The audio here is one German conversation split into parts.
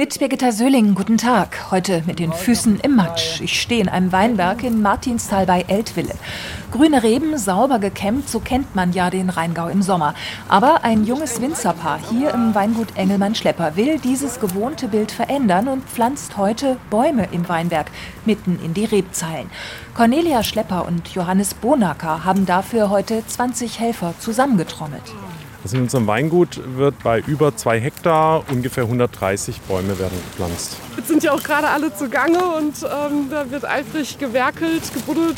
Mit Birgitta Söhling, guten Tag. Heute mit den Füßen im Matsch. Ich stehe in einem Weinberg in Martinstal bei Eltville. Grüne Reben, sauber gekämmt, so kennt man ja den Rheingau im Sommer. Aber ein junges Winzerpaar hier im Weingut Engelmann-Schlepper will dieses gewohnte Bild verändern und pflanzt heute Bäume im Weinberg, mitten in die Rebzeilen. Cornelia Schlepper und Johannes Bonacker haben dafür heute 20 Helfer zusammengetrommelt. Also in unserem Weingut wird bei über zwei Hektar ungefähr 130 Bäume werden gepflanzt. Jetzt sind ja auch gerade alle zugange und ähm, da wird eifrig gewerkelt, gebuddelt.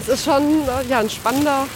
Es ist schon äh, ja, ein spannender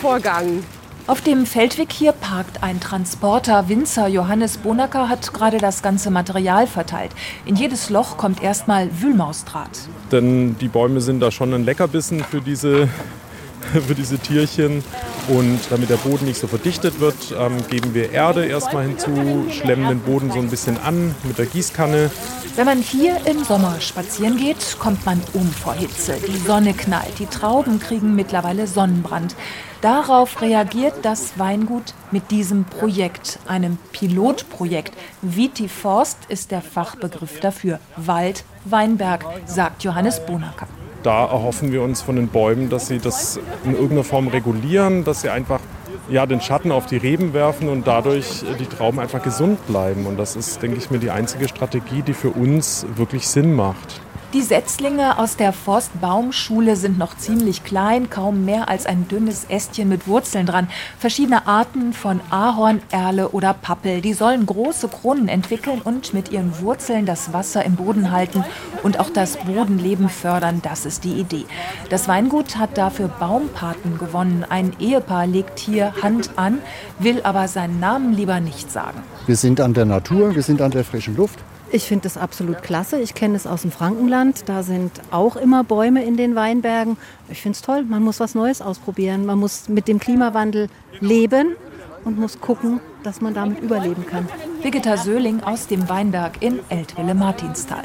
Vorgang. Auf dem Feldweg hier parkt ein Transporter. Winzer Johannes Bonacker hat gerade das ganze Material verteilt. In jedes Loch kommt erstmal Wühlmausdraht. Denn die Bäume sind da schon ein Leckerbissen für diese, für diese Tierchen. Und damit der Boden nicht so verdichtet wird, ähm, geben wir Erde erstmal hinzu, schlemmen den Boden so ein bisschen an mit der Gießkanne. Wenn man hier im Sommer spazieren geht, kommt man um vor Hitze. Die Sonne knallt, die Trauben kriegen mittlerweile Sonnenbrand. Darauf reagiert das Weingut mit diesem Projekt, einem Pilotprojekt. Vitiforst ist der Fachbegriff dafür. Wald, Weinberg, sagt Johannes Bonacker da erhoffen wir uns von den Bäumen, dass sie das in irgendeiner Form regulieren, dass sie einfach ja, den Schatten auf die Reben werfen und dadurch die Trauben einfach gesund bleiben. Und das ist, denke ich mir, die einzige Strategie, die für uns wirklich Sinn macht. Die Setzlinge aus der Forstbaumschule sind noch ziemlich klein, kaum mehr als ein dünnes Ästchen mit Wurzeln dran. Verschiedene Arten von Ahorn, Erle oder Pappel, die sollen große Kronen entwickeln und mit ihren Wurzeln das Wasser im Boden halten und auch das Bodenleben fördern. Das ist die Idee. Das Weingut hat dafür Baumpaten gewonnen. Ein Ehepaar legt hier Hand an, will aber seinen Namen lieber nicht sagen. Wir sind an der Natur, wir sind an der frischen Luft. Ich finde das absolut klasse. Ich kenne es aus dem Frankenland. Da sind auch immer Bäume in den Weinbergen. Ich finde es toll. Man muss was Neues ausprobieren. Man muss mit dem Klimawandel leben und muss gucken, dass man damit überleben kann. Birgitta Söhling aus dem Weinberg in Eltville-Martinstal.